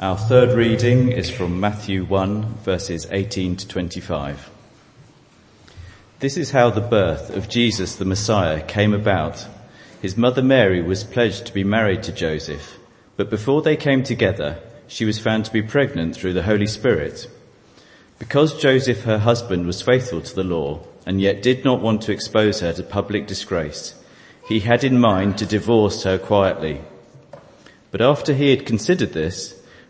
Our third reading is from Matthew 1 verses 18 to 25. This is how the birth of Jesus the Messiah came about. His mother Mary was pledged to be married to Joseph, but before they came together, she was found to be pregnant through the Holy Spirit. Because Joseph, her husband, was faithful to the law and yet did not want to expose her to public disgrace, he had in mind to divorce her quietly. But after he had considered this,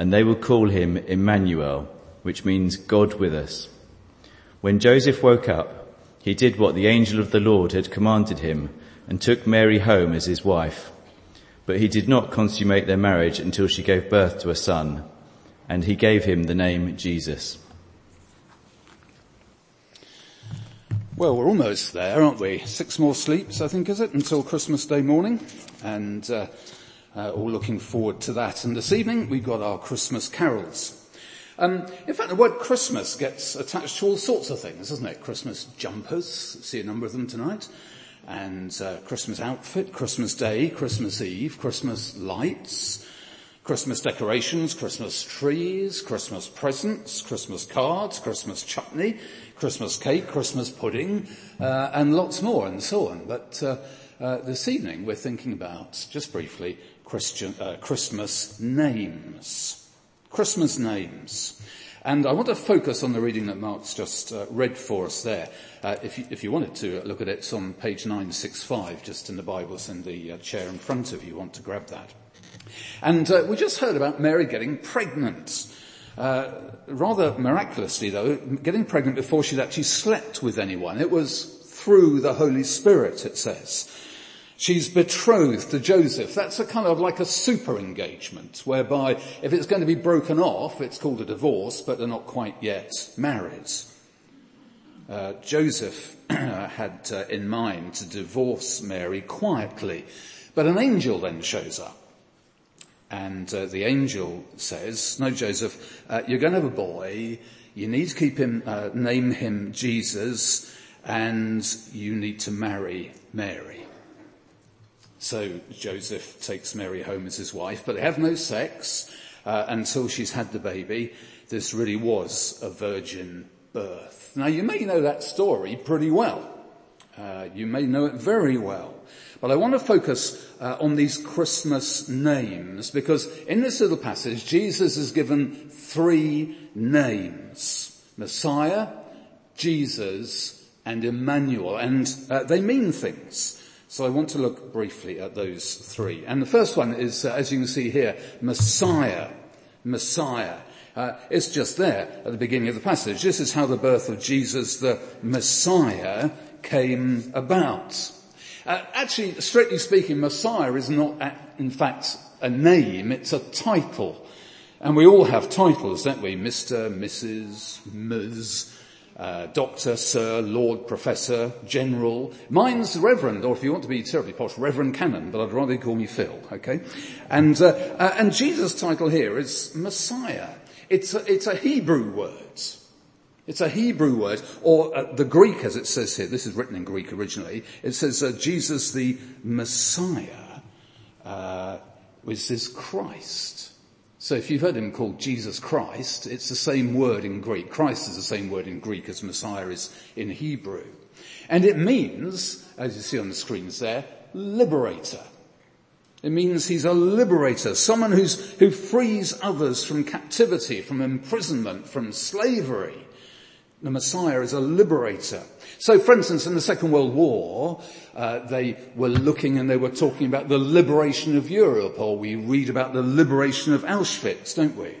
and they will call him Emmanuel, which means God with us. When Joseph woke up, he did what the angel of the Lord had commanded him and took Mary home as his wife. But he did not consummate their marriage until she gave birth to a son, and he gave him the name Jesus. Well, we're almost there, aren't we? Six more sleeps, I think, is it, until Christmas Day morning? And uh, uh, all looking forward to that. And this evening, we've got our Christmas carols. Um, in fact, the word Christmas gets attached to all sorts of things, doesn't it? Christmas jumpers, see a number of them tonight, and uh, Christmas outfit, Christmas Day, Christmas Eve, Christmas lights, Christmas decorations, Christmas trees, Christmas presents, Christmas cards, Christmas chutney, Christmas cake, Christmas pudding, uh, and lots more, and so on. But uh, uh, this evening, we're thinking about, just briefly, Christian, uh, Christmas names. Christmas names. And I want to focus on the reading that Mark's just uh, read for us there. Uh, if, you, if, you, wanted to look at it, it's on page 965, just in the Bibles in the uh, chair in front of you. You want to grab that. And uh, we just heard about Mary getting pregnant. Uh, rather miraculously though, getting pregnant before she'd actually slept with anyone. It was through the Holy Spirit, it says. She's betrothed to Joseph. That's a kind of like a super engagement whereby if it's going to be broken off, it's called a divorce, but they're not quite yet married. Uh, Joseph had uh, in mind to divorce Mary quietly, but an angel then shows up. And uh, the angel says, no Joseph, uh, you're going to have a boy, you need to keep him, uh, name him Jesus, and you need to marry Mary. So Joseph takes Mary home as his wife, but they have no sex uh, until she's had the baby. This really was a virgin birth. Now you may know that story pretty well. Uh, you may know it very well. But I want to focus uh, on these Christmas names because in this little passage, Jesus is given three names. Messiah, Jesus, and Emmanuel. And uh, they mean things. So I want to look briefly at those three. And the first one is, uh, as you can see here, Messiah. Messiah. Uh, it's just there at the beginning of the passage. This is how the birth of Jesus, the Messiah, came about. Uh, actually, strictly speaking, Messiah is not, in fact, a name, it's a title. And we all have titles, don't we? Mr., Mrs., Ms., uh, doctor, sir, lord, professor, general. Mine's reverend, or if you want to be terribly posh, reverend canon, but I'd rather you call me Phil, okay? And, uh, uh, and Jesus' title here is Messiah. It's a, it's a Hebrew word. It's a Hebrew word, or uh, the Greek as it says here, this is written in Greek originally, it says uh, Jesus the Messiah, which is Christ. So if you've heard him called Jesus Christ, it's the same word in Greek. Christ is the same word in Greek as Messiah is in Hebrew. And it means, as you see on the screens there, liberator. It means he's a liberator, someone who's, who frees others from captivity, from imprisonment, from slavery. The Messiah is a liberator. So for instance, in the Second World War, uh, they were looking and they were talking about the liberation of Europe, or we read about the liberation of Auschwitz, don't we?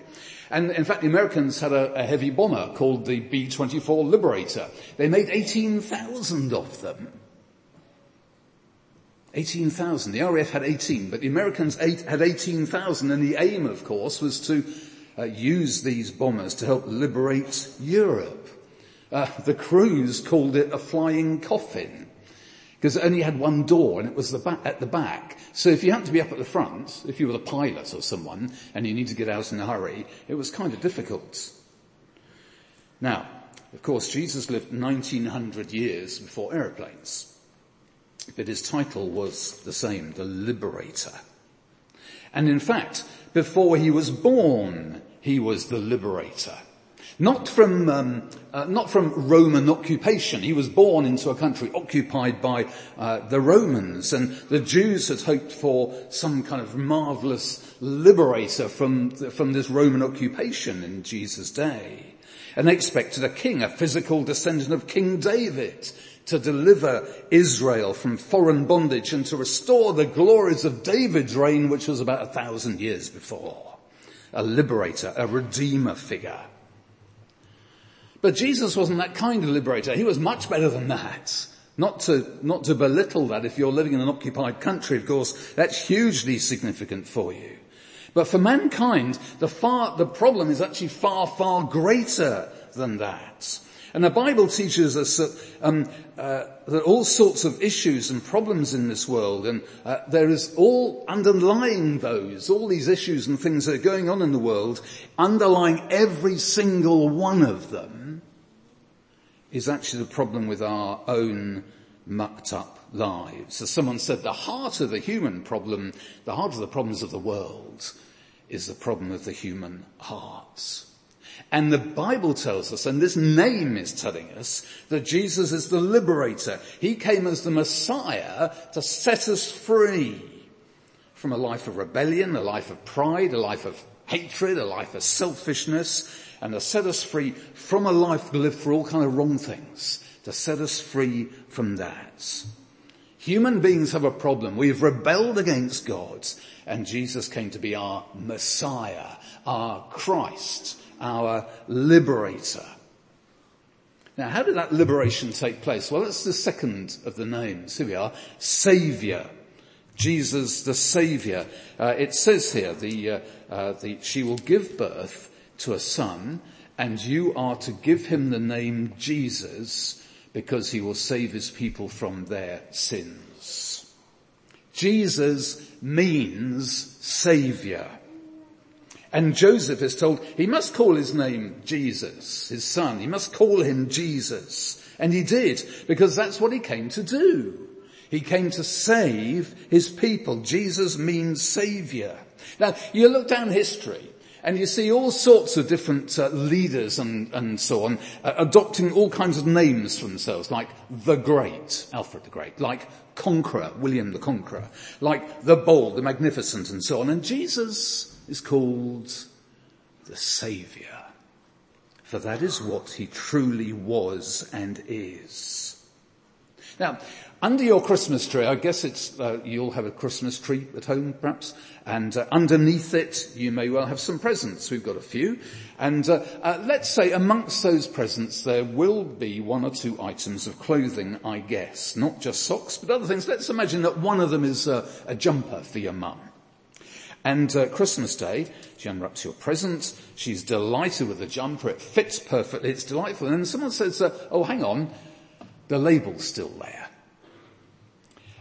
And in fact, the Americans had a, a heavy bomber called the B-24 Liberator. They made 18,000 of them. 18,000. The RAF had 18, but the Americans had 18,000 and the aim, of course, was to uh, used these bombers to help liberate Europe. Uh, the crews called it a flying coffin because it only had one door and it was the at the back. So if you happened to be up at the front, if you were the pilot or someone and you need to get out in a hurry, it was kind of difficult. Now, of course, Jesus lived 1900 years before aeroplanes, but his title was the same, the Liberator. And in fact, before he was born, he was the Liberator. Not from, um, uh, not from Roman occupation. He was born into a country occupied by uh, the Romans, and the Jews had hoped for some kind of marvelous liberator from from this Roman occupation in Jesus' day. And they expected a king, a physical descendant of King David, to deliver Israel from foreign bondage and to restore the glories of David's reign, which was about a thousand years before. A liberator, a redeemer figure. But Jesus wasn't that kind of liberator. He was much better than that. Not to, not to belittle that if you're living in an occupied country, of course, that's hugely significant for you. But for mankind, the far, the problem is actually far, far greater than that. And the Bible teaches us that, um, uh, that all sorts of issues and problems in this world, and uh, there is all underlying those, all these issues and things that are going on in the world, underlying every single one of them, is actually the problem with our own mucked up lives. As someone said, the heart of the human problem, the heart of the problems of the world, is the problem of the human hearts. And the Bible tells us, and this name is telling us, that Jesus is the liberator. He came as the Messiah to set us free from a life of rebellion, a life of pride, a life of hatred, a life of selfishness, and to set us free from a life lived for all kind of wrong things, to set us free from that. Human beings have a problem. We've rebelled against God and Jesus came to be our Messiah, our Christ, our liberator. Now how did that liberation take place? Well, that's the second of the names. Here we are. Savior. Jesus the Savior. Uh, it says here, the, uh, uh, the, she will give birth to a son and you are to give him the name Jesus because he will save his people from their sins. Jesus means savior. And Joseph is told he must call his name Jesus, his son. He must call him Jesus. And he did, because that's what he came to do. He came to save his people. Jesus means savior. Now, you look down history, and you see all sorts of different uh, leaders and, and so on uh, adopting all kinds of names for themselves, like the Great, Alfred the Great, like Conqueror, William the Conqueror, like the Bold, the Magnificent, and so on. And Jesus is called the Saviour. For that is what he truly was and is. Now, under your Christmas tree, I guess it's, uh, you'll have a Christmas tree at home perhaps, and uh, underneath it you may well have some presents. We've got a few. And uh, uh, let's say amongst those presents there will be one or two items of clothing, I guess. Not just socks, but other things. Let's imagine that one of them is uh, a jumper for your mum. And uh, Christmas Day, she unwraps your present. She's delighted with the jumper. It fits perfectly. It's delightful. And then someone says, oh, hang on, the label's still there.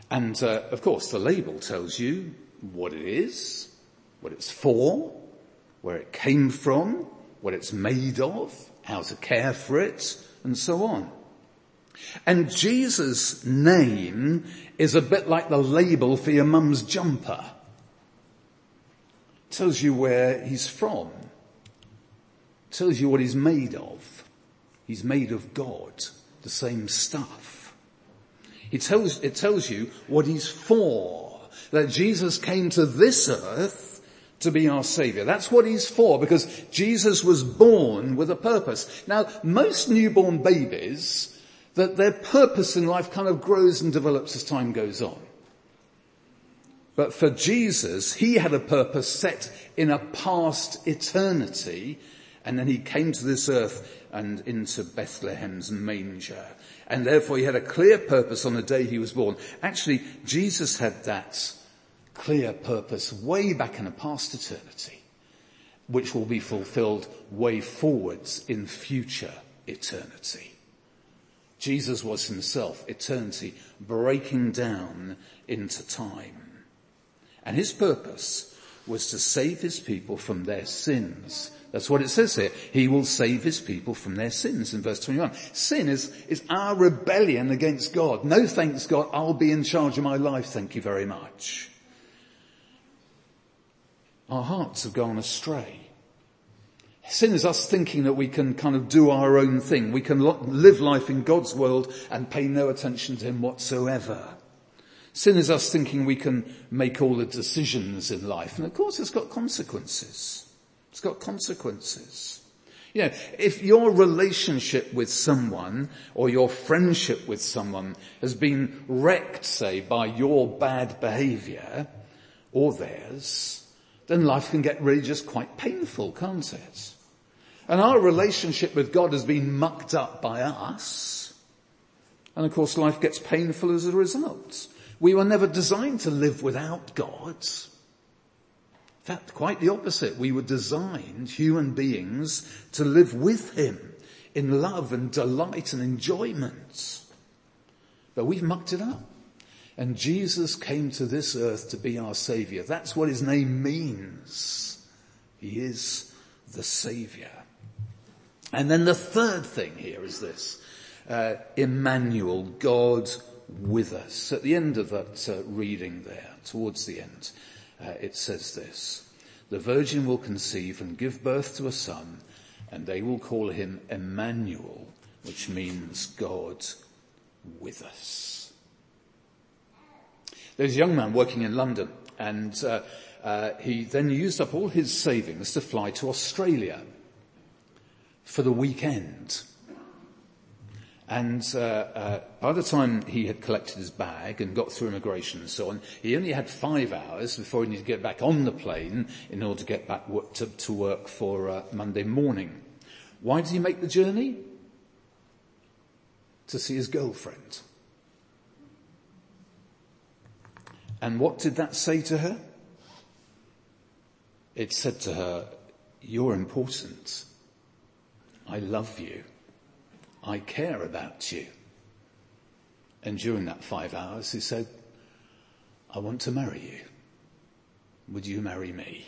And uh, of course the label tells you what it is, what it's for, where it came from, what it's made of, how to care for it, and so on. And Jesus' name is a bit like the label for your mum's jumper. Tells you where he's from. Tells you what he's made of. He's made of God, the same stuff. It tells, it tells you what he's for. That Jesus came to this earth to be our savior. That's what he's for because Jesus was born with a purpose. Now, most newborn babies, that their purpose in life kind of grows and develops as time goes on. But for Jesus, he had a purpose set in a past eternity and then he came to this earth and into Bethlehem's manger. And therefore he had a clear purpose on the day he was born. Actually, Jesus had that clear purpose way back in a past eternity. which will be fulfilled way forwards in future eternity. Jesus was himself eternity breaking down into time. And his purpose was to save his people from their sins. That's what it says here. He will save his people from their sins in verse 21. Sin is, is our rebellion against God. No thanks God, I'll be in charge of my life, thank you very much. Our hearts have gone astray. Sin is us thinking that we can kind of do our own thing. We can live life in God's world and pay no attention to Him whatsoever. Sin is us thinking we can make all the decisions in life. And of course it's got consequences. It's got consequences. You know, if your relationship with someone or your friendship with someone has been wrecked, say, by your bad behavior or theirs, then life can get really just quite painful, can't it? And our relationship with God has been mucked up by us. And of course life gets painful as a result. We were never designed to live without God. In fact, quite the opposite. We were designed, human beings, to live with Him in love and delight and enjoyment. But we've mucked it up. And Jesus came to this earth to be our Savior. That's what His name means. He is the Savior. And then the third thing here is this. Uh, Emmanuel, God with us. At the end of that uh, reading there, towards the end, uh, it says this. The virgin will conceive and give birth to a son and they will call him Emmanuel, which means God with us. There's a young man working in London and uh, uh, he then used up all his savings to fly to Australia for the weekend. And uh, uh, by the time he had collected his bag and got through immigration and so on, he only had five hours before he needed to get back on the plane in order to get back to, to work for uh, Monday morning. Why did he make the journey? To see his girlfriend. And what did that say to her? It said to her, you're important. I love you. I care about you. And during that five hours, he said, I want to marry you. Would you marry me?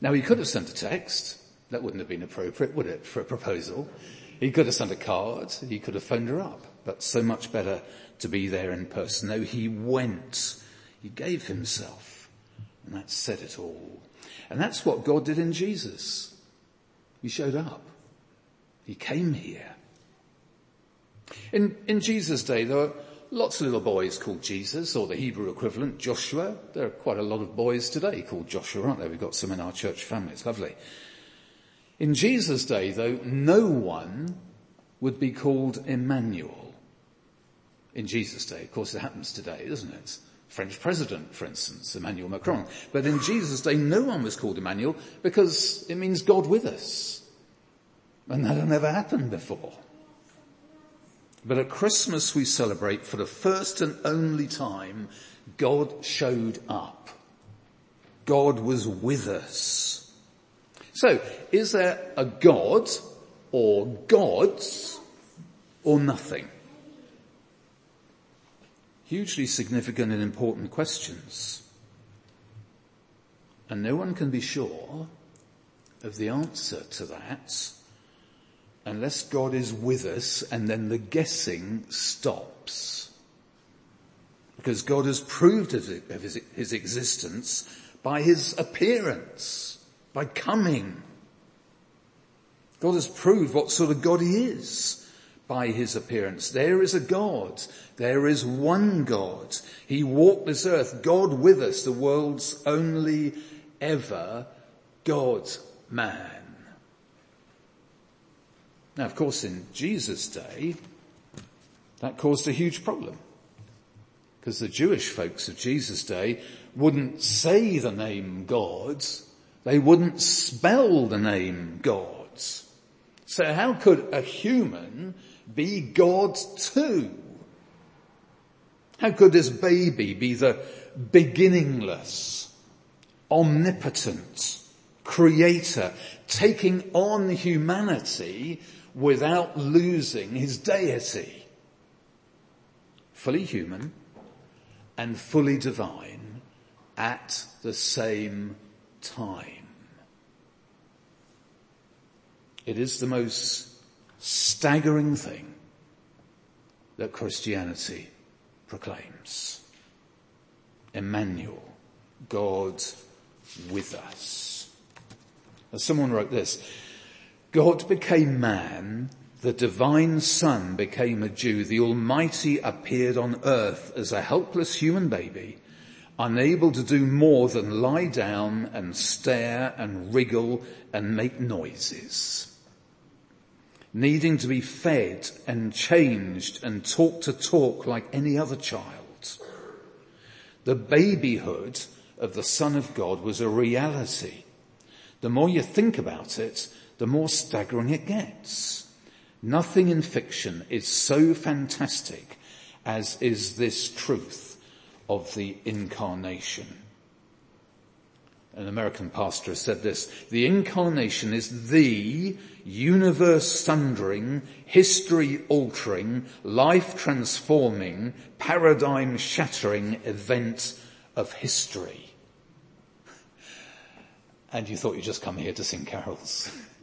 Now he could have sent a text. That wouldn't have been appropriate, would it, for a proposal? He could have sent a card. He could have phoned her up. But so much better to be there in person. No, he went. He gave himself. And that said it all. And that's what God did in Jesus. He showed up. He came here. In, in Jesus' day, there were lots of little boys called Jesus, or the Hebrew equivalent, Joshua. There are quite a lot of boys today called Joshua, aren't there? We've got some in our church family. It's lovely. In Jesus' day, though, no one would be called Emmanuel. In Jesus' day, of course, it happens today, doesn't it? French president, for instance, Emmanuel Macron. But in Jesus' day, no one was called Emmanuel because it means God with us. And that had never happened before. But at Christmas we celebrate for the first and only time God showed up. God was with us. So, is there a God or gods or nothing? Hugely significant and important questions. And no one can be sure of the answer to that unless God is with us and then the guessing stops. Because God has proved of his, his existence by his appearance, by coming. God has proved what sort of God he is by his appearance. There is a God. There is one God. He walked this earth, God with us, the world's only ever God man. Now, of course, in Jesus' day, that caused a huge problem. Because the Jewish folks of Jesus' day wouldn't say the name God. They wouldn't spell the name God. So how could a human be God too? How could this baby be the beginningless, omnipotent, creator, taking on humanity without losing his deity. Fully human and fully divine at the same time. It is the most staggering thing that Christianity proclaims. Emmanuel, God with us. As someone wrote this, God became man, the divine son became a Jew, the Almighty appeared on earth as a helpless human baby, unable to do more than lie down and stare and wriggle and make noises needing to be fed and changed and taught to talk like any other child. The babyhood of the Son of God was a reality. The more you think about it, the more staggering it gets. Nothing in fiction is so fantastic as is this truth of the incarnation. An American pastor has said this, the incarnation is the universe sundering, history altering, life transforming, paradigm shattering event of history. And you thought you'd just come here to sing carols.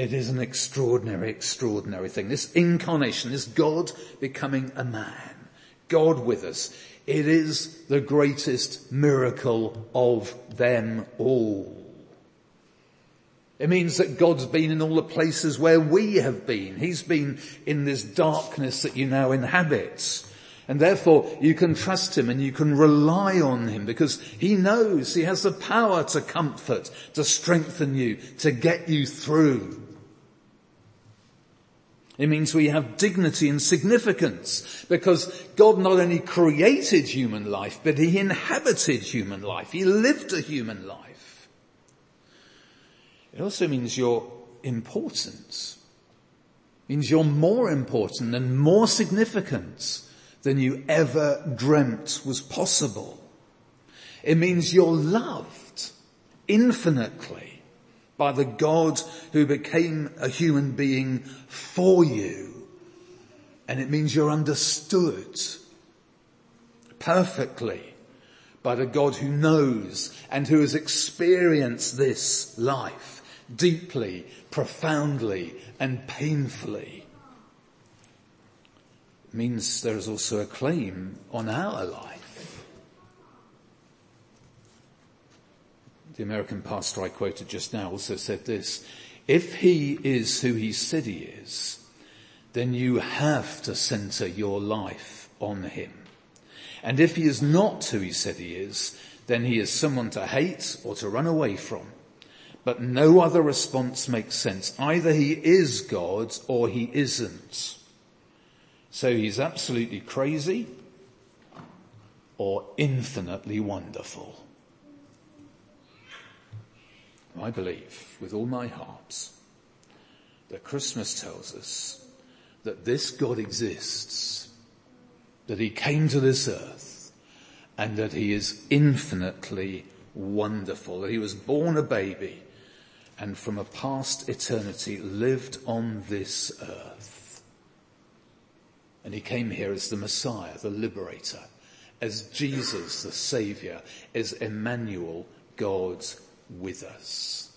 It is an extraordinary, extraordinary thing. This incarnation, this God becoming a man, God with us, it is the greatest miracle of them all. It means that God's been in all the places where we have been. He's been in this darkness that you now inhabit. And therefore you can trust Him and you can rely on Him because He knows He has the power to comfort, to strengthen you, to get you through. It means we have dignity and significance because God not only created human life, but He inhabited human life. He lived a human life. It also means your importance. It means you're more important and more significant than you ever dreamt was possible. It means you're loved infinitely by the God who became a human being for you. And it means you're understood perfectly by the God who knows and who has experienced this life deeply, profoundly and painfully. It means there is also a claim on our life. The American pastor I quoted just now also said this, if he is who he said he is, then you have to center your life on him. And if he is not who he said he is, then he is someone to hate or to run away from. But no other response makes sense. Either he is God or he isn't. So he's absolutely crazy or infinitely wonderful. I believe with all my heart that Christmas tells us that this God exists, that he came to this earth, and that he is infinitely wonderful, that he was born a baby and from a past eternity lived on this earth. And he came here as the Messiah, the liberator, as Jesus, the Savior, as Emmanuel, God's with us.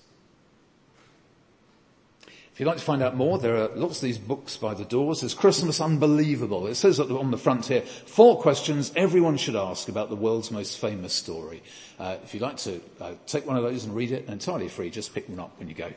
If you'd like to find out more, there are lots of these books by the doors. There's Christmas Unbelievable. It says on the front here, four questions everyone should ask about the world's most famous story. Uh, if you'd like to uh, take one of those and read it, entirely free, just pick one up when you go.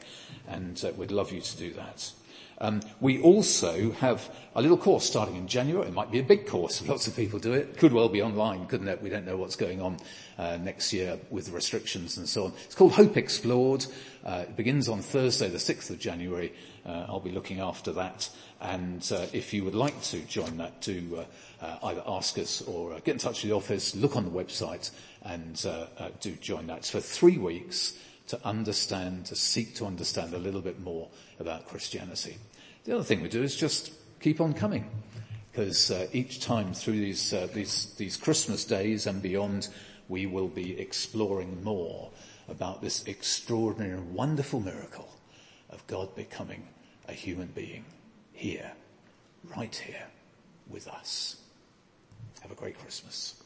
And uh, we'd love you to do that. Um, we also have a little course starting in January. It might be a big course. Lots of people do it. Could well be online, couldn't it? We don't know what's going on uh, next year with restrictions and so on. It's called Hope Explored. Uh, it begins on Thursday, the 6th of January. Uh, I'll be looking after that. And uh, if you would like to join that, do uh, uh, either ask us or get in touch with the office, look on the website, and do join that. It's for three weeks to understand, to seek to understand a little bit more about Christianity. The other thing we do is just keep on coming, because uh, each time through these, uh, these, these Christmas days and beyond, we will be exploring more about this extraordinary and wonderful miracle of God becoming a human being here, right here with us. Have a great Christmas.